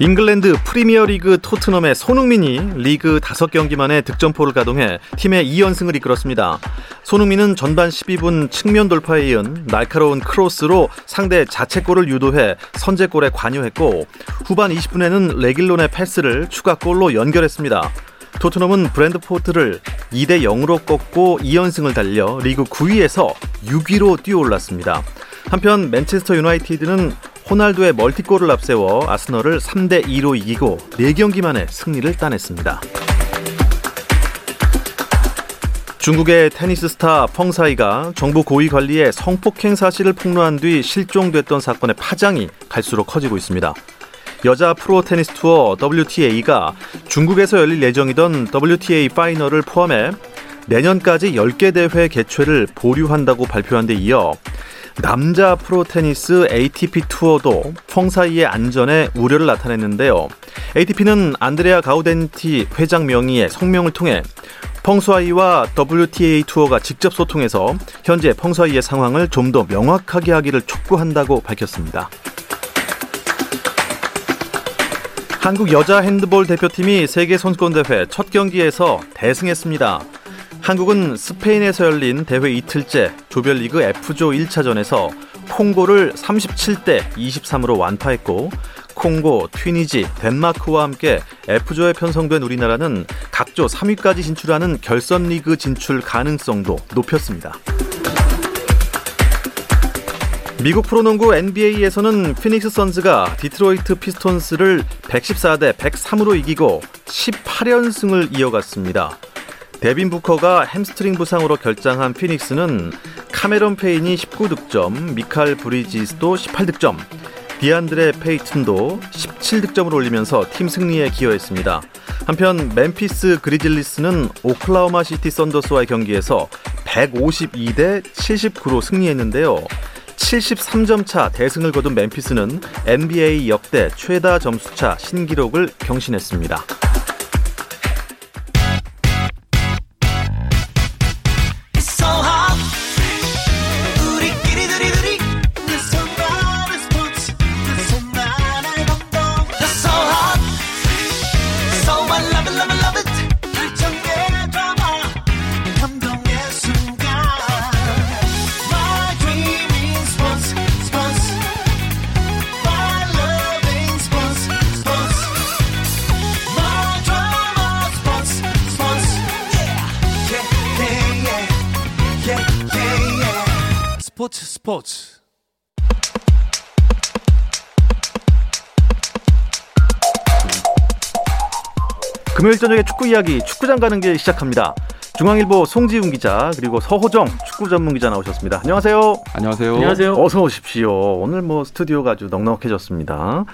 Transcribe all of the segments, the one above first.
잉글랜드 프리미어리그 토트넘의 손흥민이 리그 5경기 만에 득점포를 가동해 팀의 2연승을 이끌었습니다. 손흥민은 전반 12분 측면 돌파에 이은 날카로운 크로스로 상대 자책골을 유도해 선제골에 관여했고 후반 20분에는 레길론의 패스를 추가골로 연결했습니다. 토트넘은 브렌트포드를 2대 0으로 꺾고 2연승을 달려 리그 9위에서 6위로 뛰어올랐습니다. 한편 맨체스터 유나이티드는 호날두의 멀티골을 앞세워 아스널을 3대 2로 이기고 4경기 만에 승리를 따냈습니다. 중국의 테니스 스타 펑솨이가 정부 고위 관리의 성폭행 사실을 폭로한 뒤 실종됐던 사건의 파장이 갈수록 커지고 있습니다. 여자 프로 테니스 투어 WTA가 중국에서 열릴 예정이던 WTA 파이널을 포함해 내년까지 10개 대회 개최를 보류한다고 발표한 데 이어 남자 프로 테니스 ATP 투어도 펑사이의 안전에 우려를 나타냈는데요. ATP는 안드레아 가우덴티 회장 명의의 성명을 통해 펑사이와 WTA 투어가 직접 소통해서 현재 펑사이의 상황을 좀 더 명확하게 하기를 촉구한다고 밝혔습니다. 한국 여자 핸드볼 대표팀이 세계 선수권 대회 첫 경기에서 대승했습니다. 한국은 스페인에서 열린 대회 이틀째 조별리그 F조 1차전에서 콩고를 37대 23으로 완파했고 콩고, 튀니지, 덴마크와 함께 F조에 편성된 우리나라는 각조 3위까지 진출하는 결선 리그 진출 가능성도 높였습니다. 미국 프로농구 NBA에서는 피닉스 선즈가 디트로이트 피스톤스를 114대 103으로 이기고 18연승을 이어갔습니다. 데빈 부커가 햄스트링 부상으로 결장한 피닉스는 카메론 페인이 19득점, 미칼 브리지스도 18득점, 디안드레 에이튼도 17득점을 올리면서 팀 승리에 기여했습니다. 한편 멤피스 그리즐리스는 오클라호마 시티 썬더스와의 경기에서 152대 79로 승리했는데요. 73점 차 대승을 거둔 멤피스는 NBA 역대 최다 점수차 신기록을 경신했습니다. 스포츠 스포츠 금요일 저녁에 축구 이야기 축구장 가는 길 시작합니다. 중앙일보 송지훈 기자 그리고 서호정 축구 전문 기자 나오셨습니다. 안녕하세요. 안녕하세요. 안녕하세요. 어서 오십시오. 오늘 뭐 스튜디오가 아주 넉넉해졌습니다.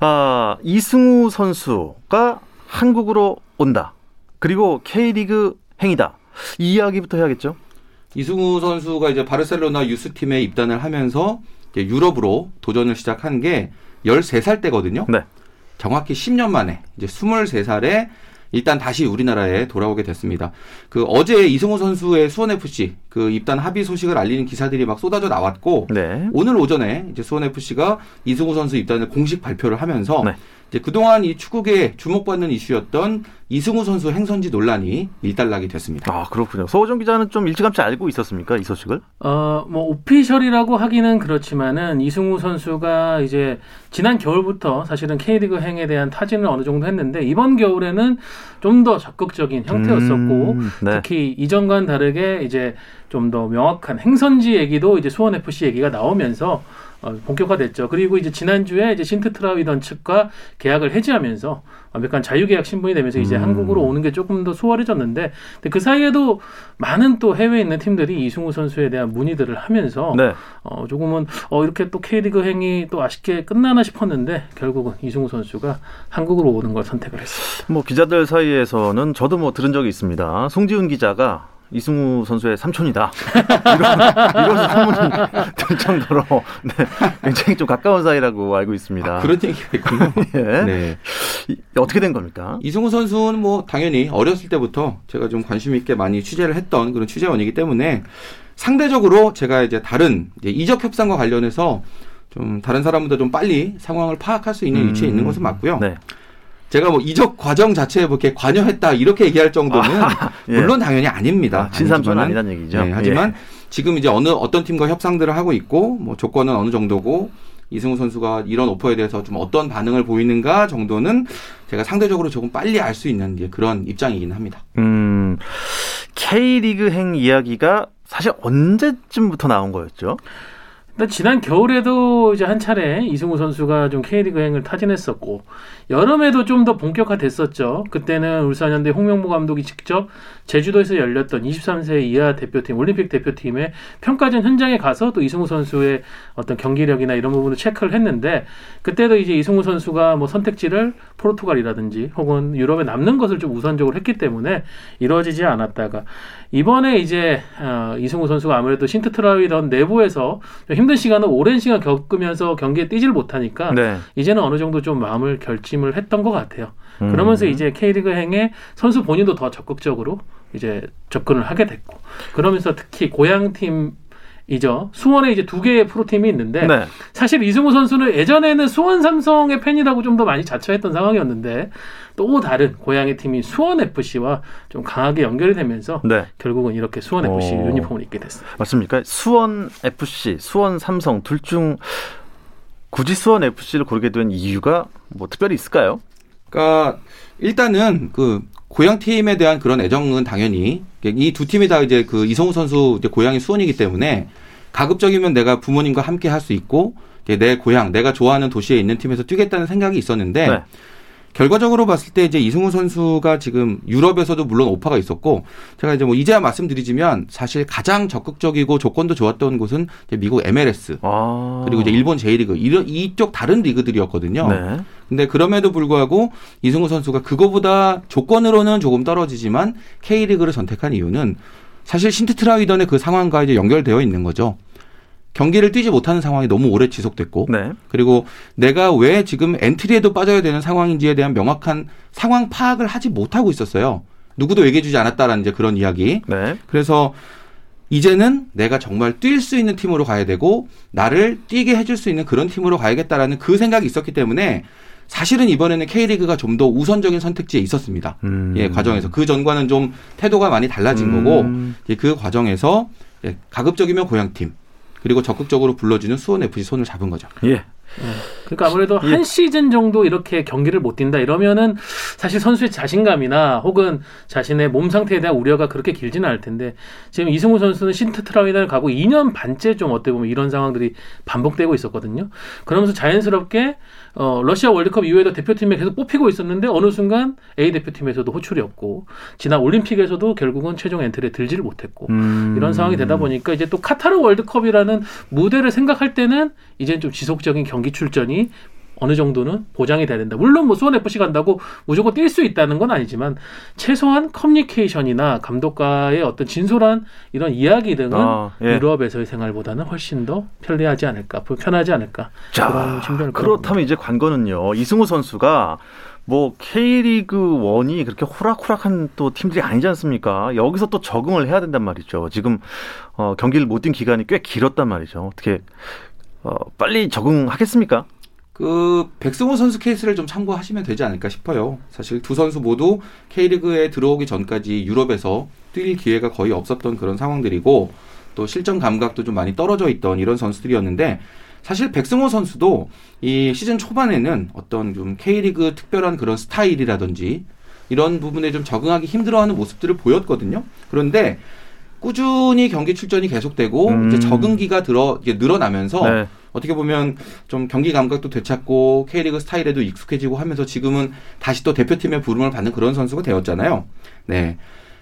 아, 이승우 선수가 한국으로 온다. 그리고 K리그 행이다. 이 이야기부터 해야겠죠? 이승우 선수가 이제 바르셀로나 유스팀에 입단을 하면서 유럽으로 도전을 시작한 게 13살 때거든요. 네. 정확히 10년 만에 이제 23살에 일단 다시 우리나라에 돌아오게 됐습니다. 그 어제 이승우 선수의 수원 FC 그 입단 합의 소식을 알리는 기사들이 막 쏟아져 나왔고 네. 오늘 오전에 이제 수원 FC가 이승우 선수 입단을 공식 발표를 하면서 네. 이제 그동안 이 축구계에 주목받는 이슈였던 이승우 선수 행선지 논란이 일단락이 됐습니다. 아, 그렇군요. 서호정 기자는 좀 일찌감치 알고 있었습니까? 이 소식을? 어, 뭐 오피셜이라고 하기는 그렇지만은 이승우 선수가 이제 지난 겨울부터 사실은 K리그 행에 대한 타진을 어느 정도 했는데 이번 겨울에는 좀 더 적극적인 형태였었고 음, 네. 특히 이전과는 다르게 이제 좀 더 명확한 행선지 얘기도 이제 수원 FC 얘기가 나오면서 어, 본격화됐죠. 그리고 이제 지난주에 이제 신트 트라위던 측과 계약을 해지하면서 완벽한 자유계약 신분이 되면서 이제 음. 한국으로 오는 게 조금 더 수월해졌는데 근데 그 사이에도 많은 또 해외에 있는 팀들이 이승우 선수에 대한 문의들을 하면서 네. 어, 조금은 어, 이렇게 또 K리그 행이 또 아쉽게 끝나나 싶었는데 결국은 이승우 선수가 한국으로 오는 걸 선택을 했습니다. 뭐 기자들 사이에서는 저도 뭐 들은 적이 있습니다. 송지훈 기자가 이승우 선수의 삼촌이다. 이런, 이런 소문이 들 정도로 네, 굉장히 좀 가까운 사이라고 알고 있습니다. 그런 얘기가 있군요. 예. 네. 이- 어떻게 된 겁니까? 이승우 선수는 뭐 당연히 어렸을 때부터 제가 좀 관심 있게 많이 취재를 했던 그런 취재원이기 때문에 상대적으로 제가 이제 다른 이제 이적 협상과 관련해서 좀 다른 사람보다 좀 빨리 상황을 파악할 수 있는 위치에 음. 있는 것은 맞고요. 네. 제가 뭐 이적 과정 자체에 뭐 이렇게 관여했다 이렇게 얘기할 정도는 예. 물론 당연히 아닙니다. 아, 아니지만은 아니란 얘기죠. 네, 하지만 지금 이제 어느 어떤 팀과 협상들을 하고 있고 뭐 조건은 어느 정도고 이승우 선수가 이런 오퍼에 대해서 좀 어떤 반응을 보이는가 정도는 제가 상대적으로 조금 빨리 알 수 있는 그런 입장이긴 합니다. 음, K리그 행 이야기가 사실 언제쯤부터 나온 거였죠? 근데 지난 겨울에도 이제 한 차례 이승우 선수가 좀 K리그 행을 타진했었고 여름에도 좀 더 본격화됐었죠. 그때는 울산현대 홍명보 감독이 직접 제주도에서 열렸던 23세 이하 대표팀 올림픽 대표팀의 평가전 현장에 가서 또 이승우 선수의 어떤 경기력이나 이런 부분을 체크를 했는데 그때도 이제 이승우 선수가 뭐 선택지를 포르투갈이라든지 혹은 유럽에 남는 것을 좀 우선적으로 했기 때문에 이루어지지 않았다가 이번에 이제 어, 이승우 선수가 아무래도 신트 트라위던 내부에서 좀 힘든 시간을 오랜 시간 겪으면서 경기에 뛰질 못하니까 네. 이제는 어느 정도 좀 마음을 결심을 했던 것 같아요. 음. 그러면서 이제 K리그 행에 선수 본인도 더 적극적으로 이제 접근을 하게 됐고 그러면서 특히 고향 팀 이죠. 수원에 이제 두 개의 프로팀이 있는데 네. 사실 이승우 선수는 예전에는 수원 삼성의 팬이라고 좀 더 많이 자처했던 상황이었는데 또 다른 고향의 팀인 수원 FC와 좀 강하게 연결이 되면서 네. 결국은 이렇게 수원 FC 오. 유니폼을 입게 됐습니다. 맞습니까? 수원 FC, 수원 삼성 둘 중 굳이 수원 FC를 고르게 된 이유가 뭐 특별히 있을까요? 그러니까 일단은 그 고향 팀에 대한 그런 애정은 당연히 이 두 팀이 다 이제 그 이성우 선수 이제 고향이 수원이기 때문에 가급적이면 내가 부모님과 함께 할 수 있고 내 고향 내가 좋아하는 도시에 있는 팀에서 뛰겠다는 생각이 있었는데 네. 결과적으로 봤을 때 이제 이승우 선수가 지금 유럽에서도 물론 오파가 있었고 제가 이제 뭐 이제야 말씀드리지만 사실 가장 적극적이고 조건도 좋았던 곳은 미국 MLS 아. 그리고 이제 일본 J리그 이런 이쪽 다른 리그들이었거든요. 네. 근데 그럼에도 불구하고 이승우 선수가 그거보다 조건으로는 조금 떨어지지만 K리그를 선택한 이유는 사실 신트 트라위던의 그 상황과 이제 연결되어 있는 거죠. 경기를 뛰지 못하는 상황이 너무 오래 지속됐고 네. 그리고 내가 왜 지금 엔트리에도 빠져야 되는 상황인지에 대한 명확한 상황 파악을 하지 못하고 있었어요. 누구도 얘기해주지 않았다라는 이제 그런 이야기. 네. 그래서 이제는 내가 정말 뛸 수 있는 팀으로 가야 되고 나를 뛰게 해줄 수 있는 그런 팀으로 가야겠다라는 그 생각이 있었기 때문에 사실은 이번에는 K리그가 좀 더 우선적인 선택지에 있었습니다. 음. 예, 과정에서 그 전과는 좀 태도가 많이 달라진 음. 거고 이제 그 과정에서 예, 가급적이면 고향팀 그리고 적극적으로 불러주는 수원 FC 손을 잡은 거죠. 예. 그러니까 아무래도 한 시즌 정도 이렇게 경기를 못 뛴다 이러면은 사실 선수의 자신감이나 혹은 자신의 몸 상태에 대한 우려가 그렇게 길지는 않을 텐데 지금 이승우 선수는 신트 트라위던 가고 2년 반째 좀 어떻게 보면 이런 상황들이 반복되고 있었거든요. 그러면서 자연스럽게 어, 러시아 월드컵 이후에도 대표팀에 계속 뽑히고 있었는데 어느 순간 A 대표팀에서도 호출이 없고 지난 올림픽에서도 결국은 최종 엔트리에 들지를 못했고 음. 이런 상황이 되다 보니까 이제 또 카타르 월드컵이라는 무대를 생각할 때는 이제 좀 지속적인 경기 출전이 어느 정도는 보장이 돼야 된다. 물론 뭐 수원 FC 간다고 무조건 뛸 수 있다는 건 아니지만 최소한 커뮤니케이션이나 감독과의 어떤 진솔한 이런 이야기 등은 아, 예. 유럽에서의 생활보다는 훨씬 더 편리하지 않을까, 편하지 않을까 자, 그런 측면을 그렇다면 이제 관건은요. 이승우 선수가 뭐 K리그 1이 그렇게 호락호락한 또 팀들이 아니지 않습니까? 여기서 또 적응을 해야 된단 말이죠. 지금 어, 경기를 못 뛴 기간이 꽤 길었단 말이죠. 어떻게 어, 빨리 적응하겠습니까? 그 백승호 선수 케이스를 좀 참고하시면 되지 않을까 싶어요. 사실 두 선수 모두 K리그에 들어오기 전까지 유럽에서 뛸 기회가 거의 없었던 그런 상황들이고 또 실전 감각도 좀 많이 떨어져 있던 이런 선수들이었는데 사실 백승호 선수도 이 시즌 초반에는 어떤 좀 K리그 특별한 그런 스타일이라든지 이런 부분에 좀 적응하기 힘들어하는 모습들을 보였거든요. 그런데 꾸준히 경기 출전이 계속되고 음. 이제 적응기가 들어 늘어나면서 네. 어떻게 보면 좀 경기 감각도 되찾고 K리그 스타일에도 익숙해지고 하면서 지금은 다시 또 대표팀의 부름을 받는 그런 선수가 되었잖아요. 네.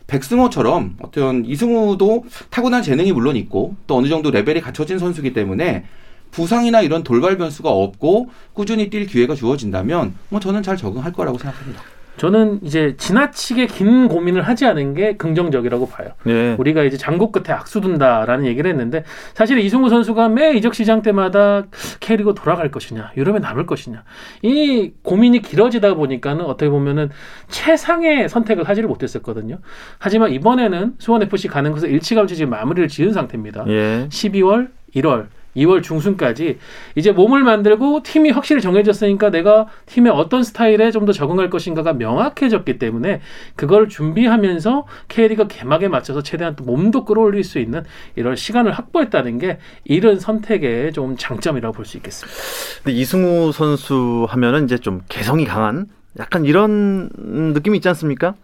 백승호처럼 어떤 이승우도 타고난 재능이 물론 있고 또 어느 정도 레벨이 갖춰진 선수기 때문에 부상이나 이런 돌발 변수가 없고 꾸준히 뛸 기회가 주어진다면 뭐 저는 잘 적응할 거라고 생각합니다. 저는 이제 지나치게 긴 고민을 하지 않은 게 긍정적이라고 봐요. 예. 우리가 이제 장고 끝에 악수둔다라는 얘기를 했는데 사실 이승우 선수가 매 이적 시장 때마다 캐리고 돌아갈 것이냐 유럽에 남을 것이냐 이 고민이 길어지다 보니까는 어떻게 보면은 최상의 선택을 하지를 못했었거든요. 하지만 이번에는 수원 FC 가는 것을 일찌감치 지금 마무리를 지은 상태입니다. 예. 12월, 1월, 2월 중순까지 이제 몸을 만들고 팀이 확실히 정해졌으니까 내가 팀의 어떤 스타일에 좀 더 적응할 것인가가 명확해졌기 때문에 그걸 준비하면서 K리그 개막에 맞춰서 최대한 또 몸도 끌어올릴 수 있는 이런 시간을 확보했다는 게 이런 선택의 좀 장점이라고 볼 수 있겠습니다. 근데 이승우 선수 하면은 이제 좀 개성이 강한 약간 이런 음, 느낌이 있지 않습니까?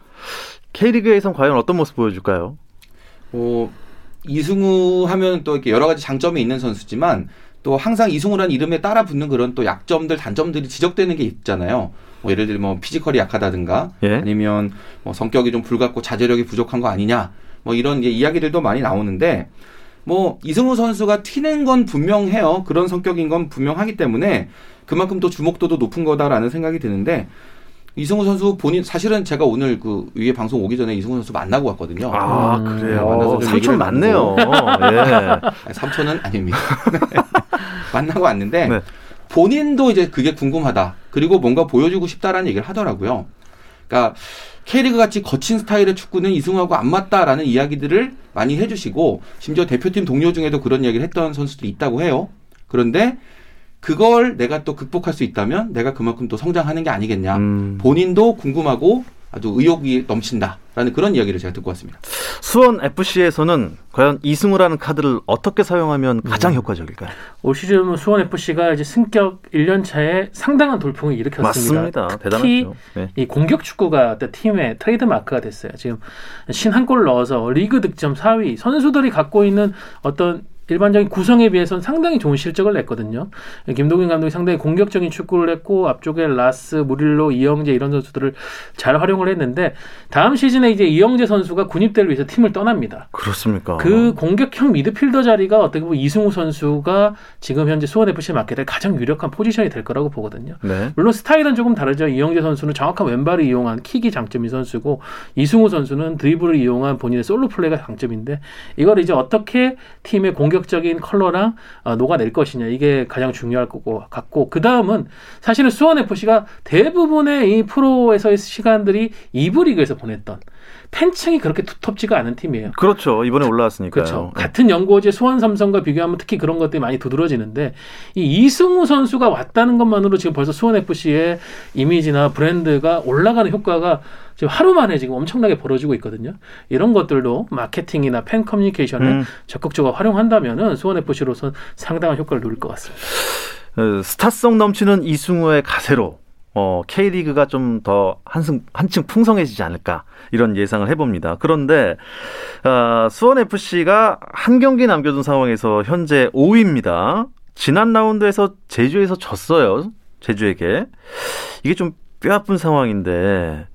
K리그에선 과연 어떤 모습 보여줄까요? 뭐 이승우 하면 또 이렇게 여러 가지 장점이 있는 선수지만 또 항상 이승우라는 이름에 따라 붙는 그런 또 약점들, 단점들이 지적되는 게 있잖아요. 뭐 예를 들면 뭐 피지컬이 약하다든가 예. 아니면 뭐 성격이 좀 불같고 자제력이 부족한 거 아니냐 뭐 이런 이야기들도 많이 나오는데 뭐 이승우 선수가 튀는 건 분명해요. 그런 성격인 건 분명하기 때문에 그만큼 또 주목도도 높은 거다라는 생각이 드는데 이승우 선수 본인 사실은 제가 오늘 그 위에 방송 오기 전에 이승우 선수 만나고 왔거든요. 아, 음, 그래요. 만나서 좀 삼촌 맞네요. 예. 삼촌은 아닙니다. 만나고 왔는데 네. 본인도 이제 그게 궁금하다. 그리고 뭔가 보여주고 싶다라는 얘기를 하더라고요. 그러니까 K리그 같이 거친 스타일의 축구는 이승우하고 안 맞다라는 이야기들을 많이 해주시고 심지어 대표팀 동료 중에도 그런 이야기를 했던 선수들이 있다고 해요. 그런데 그걸 내가 또 극복할 수 있다면 내가 그만큼 또 성장하는 게 아니겠냐. 음. 본인도 궁금하고 아주 의욕이 넘친다라는 그런 이야기를 제가 듣고 왔습니다. 수원 FC에서는 과연 이승우라는 카드를 어떻게 사용하면 음. 가장 효과적일까요? 올 시즌 수원 FC가 이제 승격 1년 차에 상당한 돌풍을 일으켰습니다. 맞습니다. 특히 대단하죠. 네. 이 공격 축구가 또 팀의 트레이드 마크가 됐어요. 지금 쉰한 골 넣어서 리그 득점 4위 선수들이 갖고 있는 어떤 일반적인 구성에 비해서는 상당히 좋은 실적을 냈거든요. 김도균 감독이 상당히 공격적인 축구를 했고 앞쪽에 라스, 무릴로, 이영재 이런 선수들을 잘 활용을 했는데 다음 시즌에 이제 이영재 선수가 군입대를 위해서 팀을 떠납니다. 그렇습니까? 그 공격형 미드필더 자리가 어떻게 보면 이승우 선수가 지금 현재 수원 FC에 맡게 될 가장 유력한 포지션이 될 거라고 보거든요. 네. 물론 스타일은 조금 다르죠. 이영재 선수는 정확한 왼발을 이용한 킥이 장점인 선수고 이승우 선수는 드리블을 이용한 본인의 솔로 플레이가 장점인데 이걸 이제 어떻게 팀의 공 격적인 컬러랑 어, 녹아낼 것이냐. 이게 가장 중요할 거고 같고. 그 다음은 사실은 수원 FC가 대부분의 이 프로에서의 시간들이 이부 리그에서 보냈던 팬층이 그렇게 두텁지가 않은 팀이에요. 그렇죠. 이번에 올라왔으니까요. 그렇죠. 네. 같은 연고지의 수원 삼성과 비교하면 특히 그런 것들이 많이 두드러지는데 이 이승우 선수가 왔다는 것만으로 지금 벌써 수원 FC의 이미지나 브랜드가 올라가는 효과가 지금 하루 만에 지금 엄청나게 벌어지고 있거든요. 이런 것들도 마케팅이나 팬 커뮤니케이션을 음. 적극적으로 활용한다면은 수원 FC로서 상당한 효과를 누릴 것 같습니다. 어, 스타성 넘치는 이승우의 가세로 어, K리그가 좀 더 한층 한층 풍성해지지 않을까 이런 예상을 해봅니다. 그런데 어, 수원 FC가 한 경기 남겨둔 상황에서 현재 5위입니다. 지난 라운드에서 제주에서 졌어요. 제주에게 이게 좀 뼈아픈 상황인데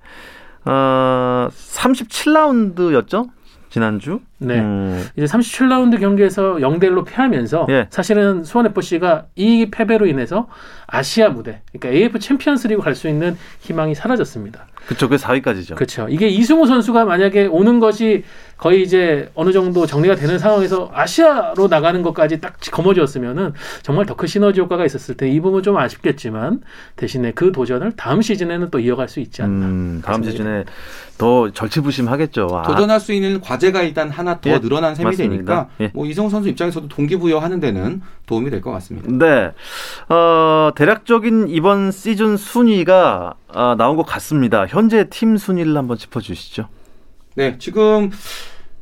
어, 37라운드였죠 지난주. 네. 음, 이제 37라운드 경기에서 0대 1로 패하면서 예. 사실은 수원 FC가 이 패배로 인해서 아시아 무대, 그러니까 AF 챔피언스리그 갈 수 있는 희망이 사라졌습니다. 그쵸. 그 4위까지죠. 그렇죠. 이게 이승우 선수가 만약에 오는 것이 거의 이제 어느 정도 정리가 되는 상황에서 아시아로 나가는 것까지 딱 거머쥐었으면은 정말 더 큰 시너지 효과가 있었을 때 이 부분 좀 아쉽겠지만 대신에 그 도전을 다음 시즌에는 또 이어갈 수 있지 않나. 음, 다음. 시즌에 더 절치부심하겠죠. 아, 도전할 수 있는 과제가 일단 하나 더 예, 늘어난 셈이 맞습니다. 되니까 예. 뭐 이성우 선수 입장에서도 동기부여하는 데는 도움이 될 것 같습니다. 네. 어, 대략적인 이번 시즌 순위가 아, 나온 것 같습니다. 현재 팀 순위를 한번 짚어주시죠. 네, 지금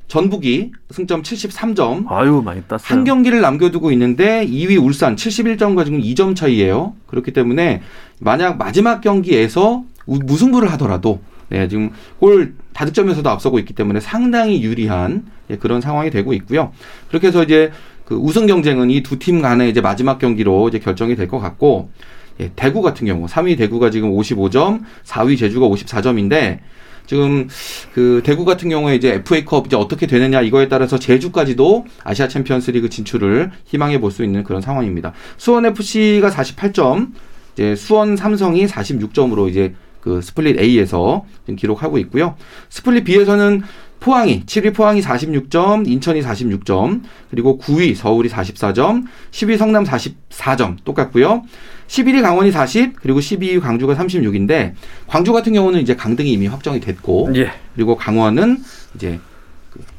전북이 승점 73점, 아유, 많이 땄어요. 한 경기를 남겨두고 있는데 2위 울산 71점과 지금 2점 차이예요. 그렇기 때문에 만약 마지막 경기에서 우- 무승부를 하더라도 네, 지금 골 다득점에서도 앞서고 있기 때문에 상당히 유리한 예, 그런 상황이 되고 있고요. 그렇게 해서 이제 그 우승 경쟁은 이 두 팀 간의 이제 마지막 경기로 이제 결정이 될 것 같고 예, 대구 같은 경우 3위 대구가 지금 55점, 4위 제주가 54점인데 지금 그 대구 같은 경우에 이제 FA컵 이제 어떻게 되느냐 이거에 따라서 제주까지도 아시아 챔피언스리그 진출을 희망해 볼 수 있는 그런 상황입니다. 수원 FC가 48점, 이제 수원 삼성이 46점으로 이제 그 스플릿 A에서 기록하고 있고요. 스플릿 B에서는 포항이 7위 포항이 46점, 인천이 46점, 그리고 9위 서울이 44점, 10위 성남 44점 똑같고요. 11위 강원이 40, 그리고 12위 광주가 36인데 광주 같은 경우는 이제 강등이 이미 확정이 됐고 예. 그리고 강원은 이제 그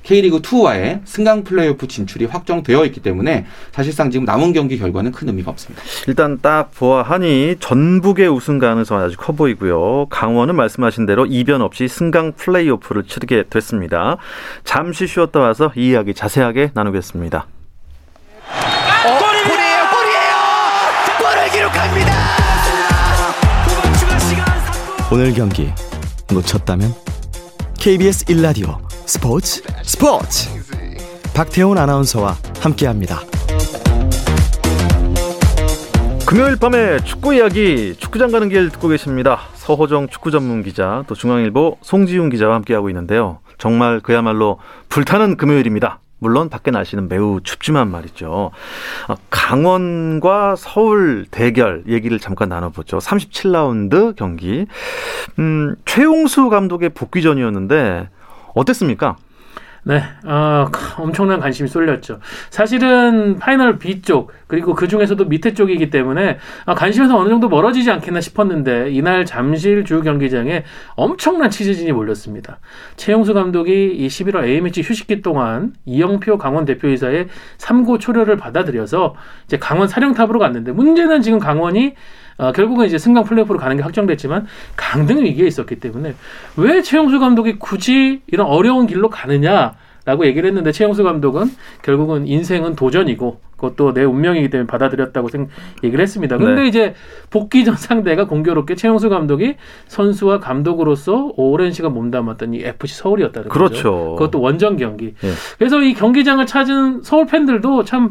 K리그 2와의 승강 플레이오프 진출이 확정되어 있기 때문에 사실상 지금 남은 경기 결과는 큰 의미가 없습니다. 일단 딱 보아하니 전북의 우승 가능성은 아주 커 보이고요. 강원은 말씀하신 대로 이변 없이 승강 플레이오프를 치르게 됐습니다. 잠시 쉬었다 와서 이 이야기 자세하게 나누겠습니다. 골이에요, 골이에요. 골을 기록합니다. 후반 추가 시간 3분. 오늘 경기 놓쳤다면 KBS 1라디오 스포츠 스포츠 박태훈 아나운서와 함께합니다. 금요일 밤에 축구 이야기 축구장 가는 길 듣고 계십니다. 서호정 축구 전문 기자 또 중앙일보 송지훈 기자와 함께하고 있는데요. 정말 그야말로 불타는 금요일입니다. 물론 밖에 날씨는 매우 춥지만 말이죠. 아, 강원과 서울 대결 얘기를 잠깐 나눠보죠. 37라운드 경기. 음, 최용수 감독의 복귀전이었는데 어땠습니까? 네, 어, 엄청난 관심이 쏠렸죠. 사실은 파이널 B 쪽 그리고 그 중에서도 밑에 쪽이기 때문에 아, 관심에서 어느 정도 멀어지지 않겠나 싶었는데 이날 잠실 주 경기장에 엄청난 취재진이 몰렸습니다. 최용수 감독이 이 11월 A매치 휴식기 동안 이영표 강원 대표이사의 삼고 초려를 받아들여서 이제 강원 사령탑으로 갔는데 문제는 지금 강원이 어, 결국은 이제 승강 플레이오프로 가는 게 확정됐지만 강등 위기에 있었기 때문에 왜 최용수 감독이 굳이 이런 어려운 길로 가느냐 라고 얘기를 했는데 최용수 감독은 결국은 인생은 도전이고 그것도 내 운명이기 때문에 받아들였다고 생, 얘기를 했습니다. 근데 네. 이제 복귀 전 상대가 공교롭게 최용수 감독이 선수와 감독으로서 오랜 시간 몸담았던 이 FC 서울이었다는 거죠. 그렇죠. 그것도 원정 경기. 예. 그래서 이 경기장을 찾은 서울 팬들도 참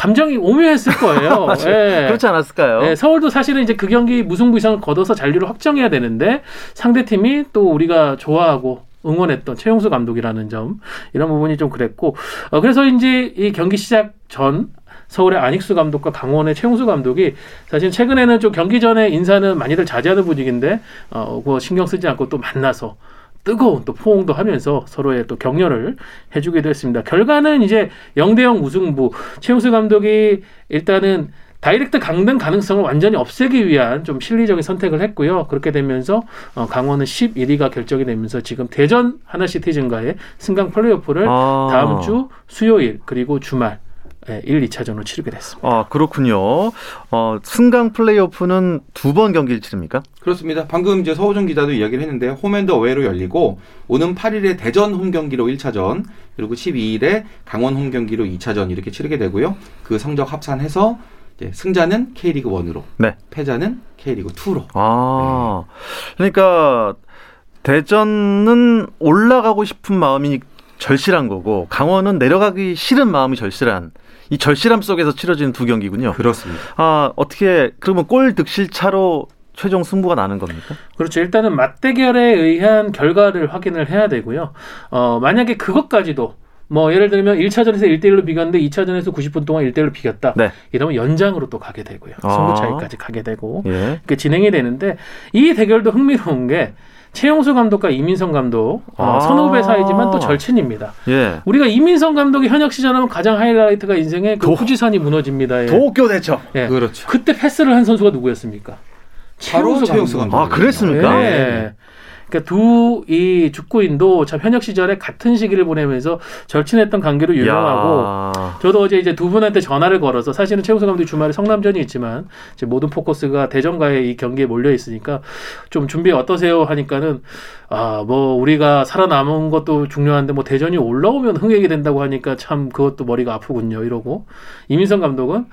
감정이 오묘했을 거예요. 예. 그렇지 않았을까요? 네, 서울도 사실은 이제 그 경기 무승부 이상을 거둬서 잔류를 확정해야 되는데 상대 팀이 또 우리가 좋아하고 응원했던 최용수 감독이라는 점 이런 부분이 좀 그랬고 어, 그래서 이제 이 경기 시작 전 서울의 안익수 감독과 강원의 최용수 감독이 사실 최근에는 좀 경기 전에 인사는 많이들 자제하는 분위기인데 어, 그거 신경 쓰지 않고 또 만나서 뜨거운 또 포옹도 하면서 서로의 또 격려를 해주기도 했습니다. 결과는 이제 0대0 무승부. 최용수 감독이 일단은 다이렉트 강등 가능성을 완전히 없애기 위한 좀 실리적인 선택을 했고요. 그렇게 되면서 어, 강원은 11위가 결정이 되면서 지금 대전 하나시티즌과의 승강 플레이오프를 아. 다음 주 수요일 그리고 주말 예, 1, 2차전으로 치르게 됐습니다. 아, 그렇군요. 어, 승강 플레이오프는 두 번 경기를 치릅니까? 그렇습니다. 방금 이제 서호정 기자도 이야기를 했는데 홈앤더 어웨이로 열리고 오는 8일에 대전 홈 경기로 1차전 그리고 12일에 강원 홈 경기로 2차전 이렇게 치르게 되고요. 그 성적 합산해서 이제 승자는 K리그 1으로, 네. 패자는 K리그 2로. 아, 그러니까 대전은 올라가고 싶은 마음이 절실한 거고 강원은 내려가기 싫은 마음이 절실한 이 절실함 속에서 치러지는 두 경기군요. 그렇습니다. 아, 어떻게 그러면 골 득실 차로 최종 승부가 나는 겁니까? 그렇죠. 일단은 맞대결에 의한 결과를 확인을 해야 되고요. 어, 만약에 그것까지도 뭐 예를 들면 1차전에서 1대1로 비겼는데 2차전에서 90분 동안 1대1로 비겼다. 네. 이러면 연장으로 또 가게 되고요. 아. 승부 차이까지 가게 되고 예. 그 진행이 되는데 이 대결도 흥미로운 게 최용수 감독과 이민성 감독 어, 아. 선후배 사이지만 또 절친입니다. 예. 우리가 이민성 감독이 현역 시절하면 가장 하이라이트가 인생의 그 도- 후지산이 무너집니다. 예. 도쿄 대첩. 예. 그렇죠. 그때 패스를 한 선수가 누구였습니까? 바로 최용수 감독. 아, 그랬습니까? 네. 그러니까 두 이 축구인도 참 현역 시절에 같은 시기를 보내면서 절친했던 관계로 유명하고 야. 저도 어제 이제 두 분한테 전화를 걸어서 사실은 최우수 감독이 주말에 성남전이 있지만 이제 모든 포커스가 대전과의 이 경기에 몰려 있으니까 좀 준비 어떠세요 하니까는 아 뭐 우리가 살아남은 것도 중요한데 뭐 대전이 올라오면 흥행이 된다고 하니까 참 그것도 머리가 아프군요 이러고 이민성 감독은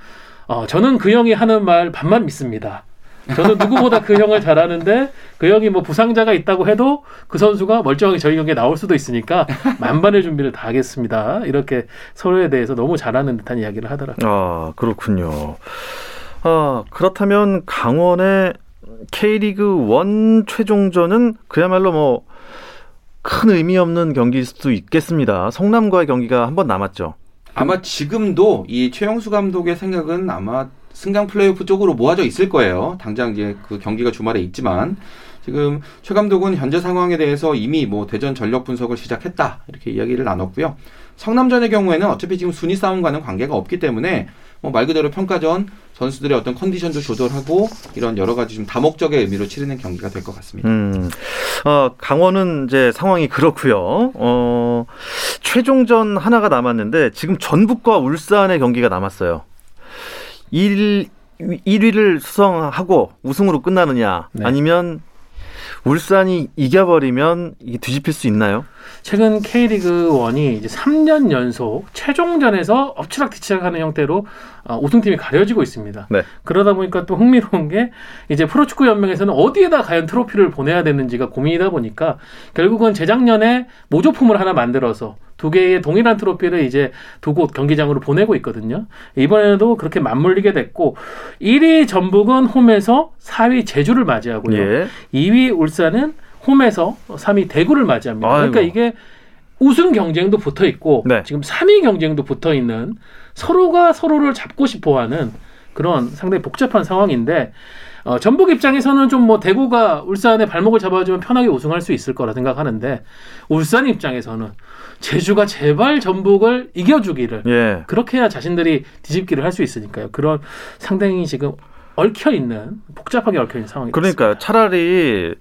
어 저는 그 형이 하는 말 반만 믿습니다. 저는 누구보다 그 형을 잘 아는데 그 형이 뭐 부상자가 있다고 해도 그 선수가 멀쩡하게 저희 경기에 나올 수도 있으니까 만반의 준비를 다 하겠습니다. 이렇게 서로에 대해서 너무 잘하는 듯한 이야기를 하더라고요. 아, 그렇군요. 아, 그렇다면 강원의 K리그 1 최종전은 그야말로 뭐 큰 의미 없는 경기일 수도 있겠습니다. 성남과의 경기가 한 번 남았죠. 아마 지금도 이 최영수 감독의 생각은 아마 승강 플레이오프 쪽으로 모아져 있을 거예요. 당장 이제 그 경기가 주말에 있지만 지금 최 감독은 현재 상황에 대해서 이미 뭐 대전 전력 분석을 시작했다 이렇게 이야기를 나눴고요. 성남전의 경우에는 어차피 지금 순위 싸움과는 관계가 없기 때문에 뭐 말 그대로 평가전 선수들의 어떤 컨디션도 조절하고 이런 여러 가지 좀 다목적의 의미로 치르는 경기가 될 것 같습니다. 음, 어, 강원은 이제 상황이 그렇고요. 어, 최종전 하나가 남았는데 지금 전북과 울산의 경기가 남았어요. 1, 1위를 수성하고 우승으로 끝나느냐 네. 아니면 울산이 이겨버리면 이게 뒤집힐 수 있나요? 최근 K리그 1이 이제 3년 연속 최종전에서 엎치락뒤치락하는 형태로 어, 우승팀이 가려지고 있습니다. 네. 그러다 보니까 또 흥미로운 게 이제 프로축구 연맹에서는 어디에다 과연 트로피를 보내야 되는지가 고민이다 보니까 결국은 재작년에 모조품을 하나 만들어서 두 개의 동일한 트로피를 이제 두 곳 경기장으로 보내고 있거든요. 이번에도 그렇게 맞물리게 됐고 1위 전북은 홈에서 4위 제주를 맞이하고요. 예. 2위 울산은 홈에서 3위 대구를 맞이합니다. 그러니까 아이고. 이게 우승 경쟁도 붙어 있고 네. 지금 3위 경쟁도 붙어 있는 서로가 서로를 잡고 싶어 하는 그런 상당히 복잡한 상황인데 어, 전북 입장에서는 좀 뭐 대구가 울산의 발목을 잡아주면 편하게 우승할 수 있을 거라 생각하는데 울산 입장에서는 제주가 제발 전북을 이겨주기를 예. 그렇게 해야 자신들이 뒤집기를 할 수 있으니까요. 그런 상당히 지금 얽혀 있는 복잡하게 얽혀 있는 상황이 그러니까 차라리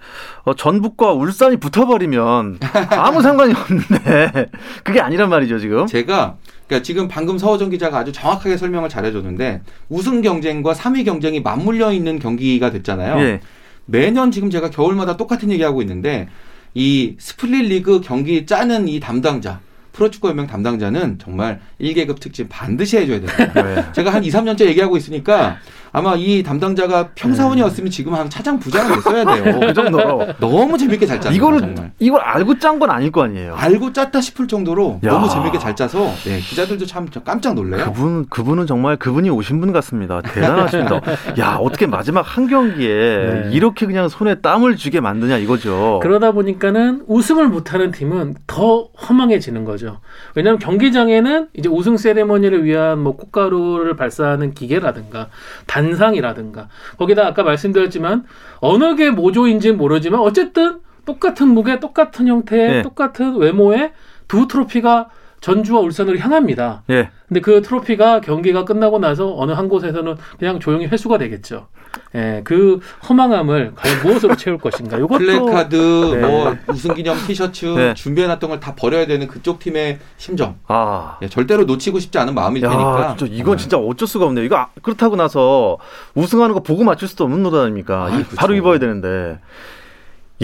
어, 전북과 울산이 붙어버리면 아무 상관이 없는데 그게 아니란 말이죠 지금. 제가 그러니까 지금 방금 서호정 기자가 아주 정확하게 설명을 잘해줬는데 우승 경쟁과 3위 경쟁이 맞물려 있는 경기가 됐잖아요. 예. 매년 지금 제가 겨울마다 똑같은 얘기하고 있는데 이 스플릿 리그 경기 짜는 이 담당자 프로축구 연맹 담당자는 정말 1계급 특진 반드시 해줘야 됩니다. 네. 제가 한 2, 3년째 얘기하고 있으니까 아마 이 담당자가 평사원이었으면 지금 한 차장 부장을 됐어야 돼요. 그 정도로 너무 재밌게 잘 짰어요. 이거를 정말. 이걸 알고 짠 건 아닐 거 아니에요. 알고 짰다 싶을 정도로 야. 너무 재밌게 잘 짜서 네, 기자들도 참 깜짝 놀래요. 그분 그분은 정말 그분이 오신 분 같습니다. 대단하십니다. 야 어떻게 마지막 한 경기에 네. 이렇게 그냥 손에 땀을 쥐게 만드냐 이거죠. 그러다 보니까는 우승을 못하는 팀은 더 허망해지는 거죠. 왜냐하면 경기장에는 이제 우승 세레머니를 위한 뭐 꽃가루를 발사하는 기계라든가 단 상이라든가 거기다 아까 말씀드렸지만 어느 게 모조인지는 모르지만 어쨌든 똑같은 무게, 똑같은 형태, 네. 똑같은 외모의 두 트로피가 전주와 울산으로 향합니다. 예. 근데 그 트로피가 경기가 끝나고 나서 어느 한 곳에서는 그냥 조용히 회수가 되겠죠. 예, 그 허망함을 과연 무엇으로 채울 것인가. 이것도 플래카드, 네. 뭐 우승 기념 티셔츠 네. 준비해놨던 걸 다 버려야 되는 그쪽 팀의 심정. 아. 예, 절대로 놓치고 싶지 않은 마음일 야, 테니까. 진짜 이건 진짜 어쩔 수가 없네요. 이거 아- 그렇다고 나서 우승하는 거 보고 맞출 수도 없는 노릇 아닙니까? 아. 바로 입어야 되는데.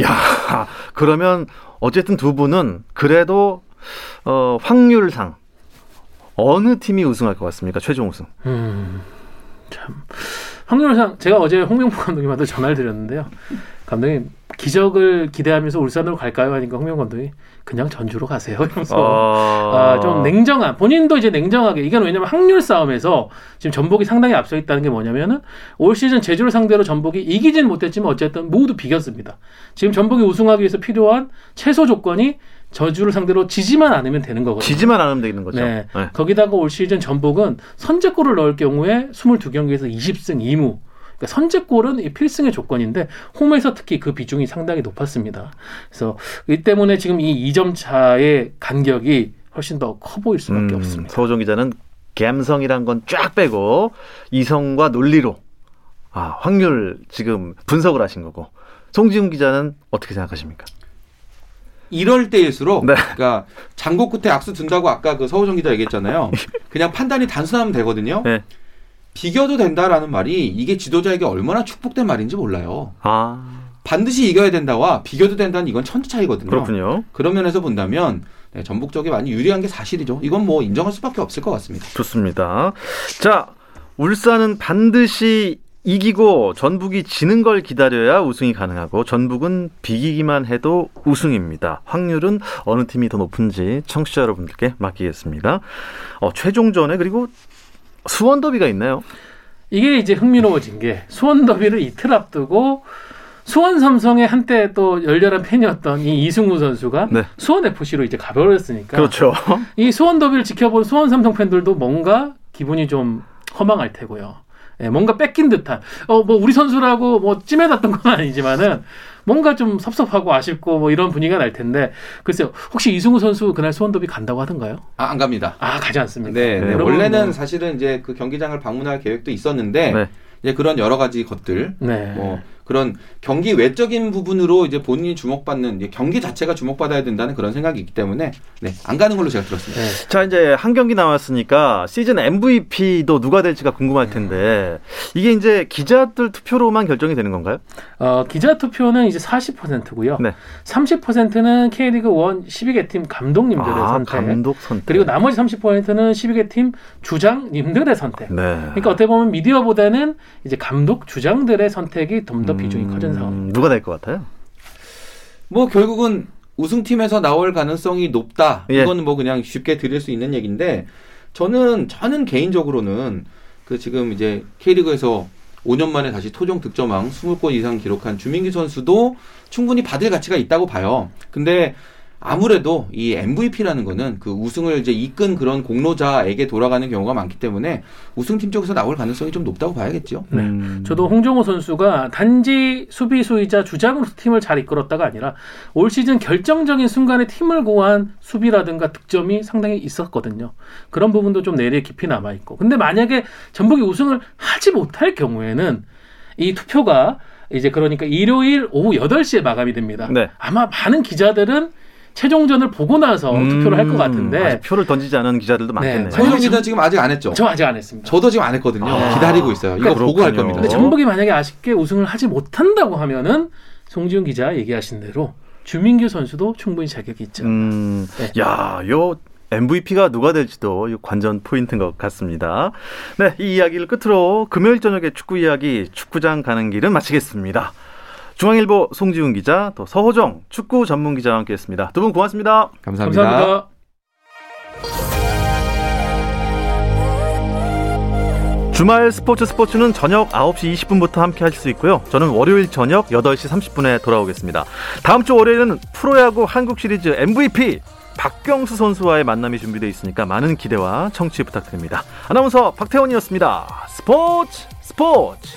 야, 그러면 어쨌든 두 분은 그래도 어, 확률상 어느 팀이 우승할 것 같습니까? 최종 우승. 음, 참 확률상 제가 어제 홍명보 감독님한테 전화를 드렸는데요. 감독님 기적을 기대하면서 울산으로 갈까요? 하니까 홍명 감독이 그냥 전주로 가세요. 이러면서 아, 좀 냉정한 본인도 이제 냉정하게 이건 왜냐면 확률 싸움에서 지금 전북이 상당히 앞서 있다는 게 뭐냐면은 올 시즌 제주를 상대로 전북이 이기진 못했지만 어쨌든 모두 비겼습니다. 지금 전북이 우승하기 위해서 필요한 최소 조건이 저주를 상대로 지지만 않으면 되는 거거든요. 지지만 않으면 되는 거죠. 네. 네. 거기다가 올 시즌 전북은 선제골을 넣을 경우에 22경기에서 20승 2무. 그러니까 선제골은 이 필승의 조건인데 홈에서 특히 그 비중이 상당히 높았습니다. 그래서 이 때문에 지금 이 2점 차의 간격이 훨씬 더 커 보일 수밖에 음, 없습니다. 서호정 기자는 감성이란 건 쫙 빼고 이성과 논리로 아, 확률 지금 분석을 하신 거고. 송지훈 기자는 어떻게 생각하십니까? 이럴 때일수록 네. 그러니까 장고 끝에 악수 둔다고 아까 그 서호정 기자 얘기했잖아요. 그냥 판단이 단순하면 되거든요. 네. 비겨도 된다라는 말이 이게 지도자에게 얼마나 축복된 말인지 몰라요. 아, 반드시 이겨야 된다와 비겨도 된다는 이건 천지 차이거든요. 그렇군요. 그런 면에서 본다면 네, 전북 쪽이 많이 유리한 게 사실이죠. 이건 뭐 인정할 수밖에 없을 것 같습니다. 좋습니다. 자, 울산은 반드시 이기고 전북이 지는 걸 기다려야 우승이 가능하고 전북은 비기기만 해도 우승입니다. 확률은 어느 팀이 더 높은지 청취자 여러분들께 맡기겠습니다. 어, 최종전에 그리고 수원 더비가 있나요? 이게 이제 흥미로워진 게 수원 더비를 이틀 앞두고 수원 삼성의 한때 또 열렬한 팬이었던 이 이승우 선수가 네. 수원 FC로 이제 가버렸으니까 그렇죠. 이 수원 더비를 지켜본 수원 삼성 팬들도 뭔가 기분이 좀 허망할 테고요. 예, 뭔가 뺏긴 듯한 어 뭐 우리 선수라고 뭐 찜해놨던 건 아니지만은 뭔가 좀 섭섭하고 아쉽고 뭐 이런 분위기가 날 텐데 글쎄요 혹시 이승우 선수 그날 수원 더비 간다고 하던가요? 아, 안 갑니다. 아 가지 않습니까? 네, 네. 네, 원래는 뭐- 사실은 이제 그 경기장을 방문할 계획도 있었는데 네. 이제 그런 여러 가지 것들 네. 뭐 그런 경기 외적인 부분으로 이제 본인이 주목받는 경기 자체가 주목받아야 된다는 그런 생각이 있기 때문에 네, 안 가는 걸로 제가 들었습니다. 네. 자 이제 한 경기 남았으니까 시즌 MVP도 누가 될지가 궁금할 텐데 이게 이제 기자들 투표로만 결정이 되는 건가요? 어, 기자 투표는 이제 40%고요. 네. 30%는 K리그 1 12개 팀 감독님들의 아, 선택. 감독 선택. 그리고 나머지 30%는 12개 팀 주장님들의 선택. 네. 그러니까 어떻게 보면 미디어보다는 이제 감독 주장들의 선택이 좀더 비중이 커진 상황. 음, 누가 될 것 같아요? 뭐 결국은 우승팀에서 나올 가능성이 높다. 예. 이거는 뭐 그냥 쉽게 드릴 수 있는 얘기인데 저는 저는 개인적으로는 그 지금 이제 K리그에서 5년 만에 다시 토종 득점왕 20골 이상 기록한 주민기 선수도 충분히 받을 가치가 있다고 봐요. 근데 아무래도 이 MVP라는 거는 그 우승을 이제 이끈 그런 공로자에게 돌아가는 경우가 많기 때문에 우승팀 쪽에서 나올 가능성이 좀 높다고 봐야겠죠. 네. 음. 저도 홍정호 선수가 단지 수비수이자 주장으로 팀을 잘 이끌었다가 아니라 올 시즌 결정적인 순간에 팀을 구한 수비라든가 득점이 상당히 있었거든요. 그런 부분도 좀 내리에 깊이 남아 있고. 근데 만약에 전북이 우승을 하지 못할 경우에는 이 투표가 이제 그러니까 일요일 오후 8시에 마감이 됩니다. 네. 아마 많은 기자들은 최종전을 보고 나서 음, 투표를 할 것 같은데 표를 던지지 않은 기자들도 많겠네요. 성현 기자 지금 아직 안 했죠? 저 아직 안 했습니다. 저도 지금 안 했거든요. 아, 기다리고 있어요. 이거 그러니까 보고 할 그렇군요. 겁니다. 근데 전북이 만약에 아쉽게 우승을 하지 못한다고 하면은 송지훈 기자 얘기하신 대로 주민규 선수도 충분히 자격이 있죠. 음, 네. 야, 요 MVP가 누가 될지도 이 관전 포인트인 것 같습니다. 네, 이 이야기를 끝으로 금요일 저녁에 축구 이야기 축구장 가는 길은 마치겠습니다. 중앙일보 송지훈 기자, 또 서호정 축구 전문 기자와 함께했습니다. 두 분 고맙습니다. 감사합니다. 감사합니다. 주말 스포츠 스포츠는 저녁 9시 20분부터 함께 하실 수 있고요. 저는 월요일 저녁 8시 30분에 돌아오겠습니다. 다음 주 월요일은 프로야구 한국 시리즈 MVP 박경수 선수와의 만남이 준비되어 있으니까 많은 기대와 청취 부탁드립니다. 아나운서 박태원이었습니다. 스포츠 스포츠